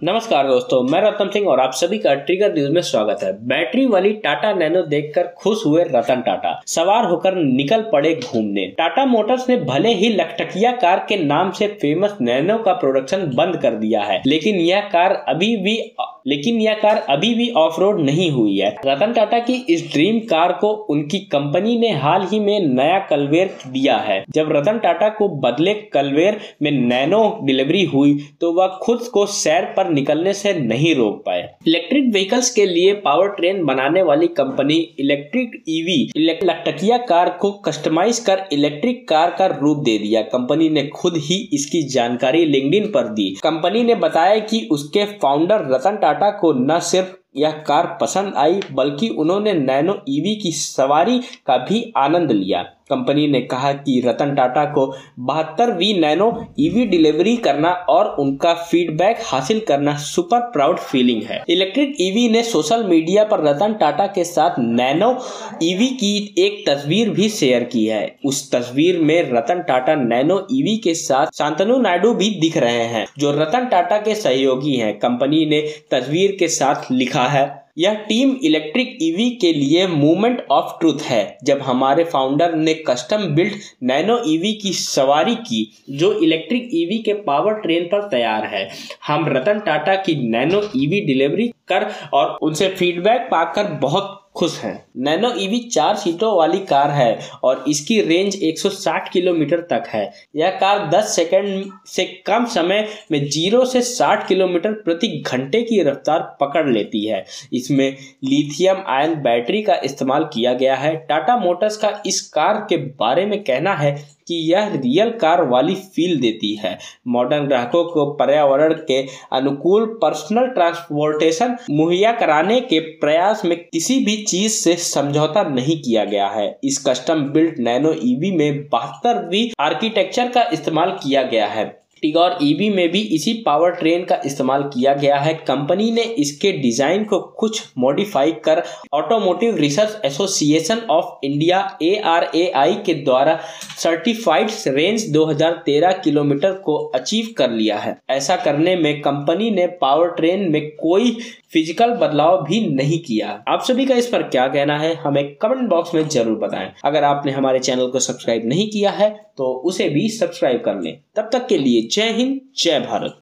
नमस्कार दोस्तों, मैं रतन सिंह और आप सभी का ट्रिगर न्यूज़ में स्वागत है। बैटरी वाली टाटा नैनो देखकर खुश हुए रतन टाटा। सवार होकर निकल पड़े घूमने। टाटा मोटर्स ने भले ही लखटकिया कार के नाम से फ़ेमस नैनो का प्रोडक्शन बंद कर दिया है, लेकिन यह कार अभी भी लेकिन यह कार अभी भी ऑफ़ रोड नहीं हुई है। रतन टाटा की इस ड्रीम कार को उनकी कंपनी ने हाल ही में नया कलवेर दिया है। जब रतन टाटा को बदले कलवेर में नैनो डिलीवरी हुई तो वह खुद को सैर पर निकलने से नहीं रोक पाए। इलेक्ट्रिक व्हीकल्स के लिए पावर ट्रेन बनाने वाली कंपनी इलेक्ट्रिक ईवी लटकिया कार को कस्टमाइज कर इलेक्ट्रिक कार का रूप दे दिया। कंपनी ने खुद ही इसकी जानकारी लिंक्डइन पर दी। कंपनी ने बताया कि उसके फाउंडर रतन टाटा को न सिर्फ़ यह कार पसंद आई, बल्कि उन्होंने नैनो ईवी की सवारी का भी आनंद लिया। कंपनी ने कहा कि रतन टाटा को बहत्तर वी नैनो ईवी डिलीवरी करना और उनका फीडबैक हासिल करना सुपर प्राउड फीलिंग है। इलेक्ट्रिक ईवी ने सोशल मीडिया पर रतन टाटा के साथ नैनो ईवी की एक तस्वीर भी शेयर की है। उस तस्वीर में रतन टाटा नैनो ईवी के साथ शांतनु नायडू भी दिख रहे हैं, जो रतन टाटा के सहयोगी हैं। कंपनी ने तस्वीर के साथ लिखा है यह टीम इलेक्ट्रिक ईवी के लिए मूवमेंट ऑफ़ ट्रूथ है। जब हमारे फाउंडर ने कस्टम बिल्ट नैनो ईवी की सवारी की, जो इलेक्ट्रिक ईवी के पावर ट्रेन पर तैयार है, हम रतन टाटा की नैनो ईवी डिलीवरी कर और उनसे फीडबैक पाकर बहुत खुश हैं। नैनो ईवी चार सीटों वाली कार है और इसकी रेंज 160 किलोमीटर तक है। यह कार 10 सेकंड से कम समय में ज़ीरो से 60 किलोमीटर प्रति घंटे की रफ्तार पकड़ लेती है। इसमें लिथियम आयन बैटरी का इस्तेमाल किया गया है। टाटा मोटर्स का इस कार के बारे में कहना है कि यह रियल कार वाली फील देती है। मॉडर्न ग्राहकों को पर्यावरण के अनुकूल पर्सनल ट्रांसपोर्टेशन मुहैया कराने के प्रयास में किसी भी चीज़ से समझौता नहीं किया गया है। इस कस्टम बिल्ट नैनो ईवी में बहत्तरवीं आर्किटेक्चर का इस्तेमाल किया गया है। टिगोर ईवी में भी इसी पावर ट्रेन का इस्तेमाल किया गया है। कंपनी ने इसके डिज़ाइन को कुछ मॉडिफाई कर automotive research association of India ARAI के द्वारा सर्टिफाइड रेंज 2013 किलोमीटर को अचीव कर लिया है। ऐसा करने में कंपनी ने पावर ट्रेन में कोई फ़िज़िकल बदलाव भी नहीं किया। आप सभी का इस पर क्या कहना है, हमें कमेंट बॉक्स में ज़रूर बताएँ। अगर आपने हमारे चैनल को सब्सक्राइब नहीं किया है तो उसे भी सब्सक्राइब कर लें। तब तक के लिए जय हिंद जय भारत।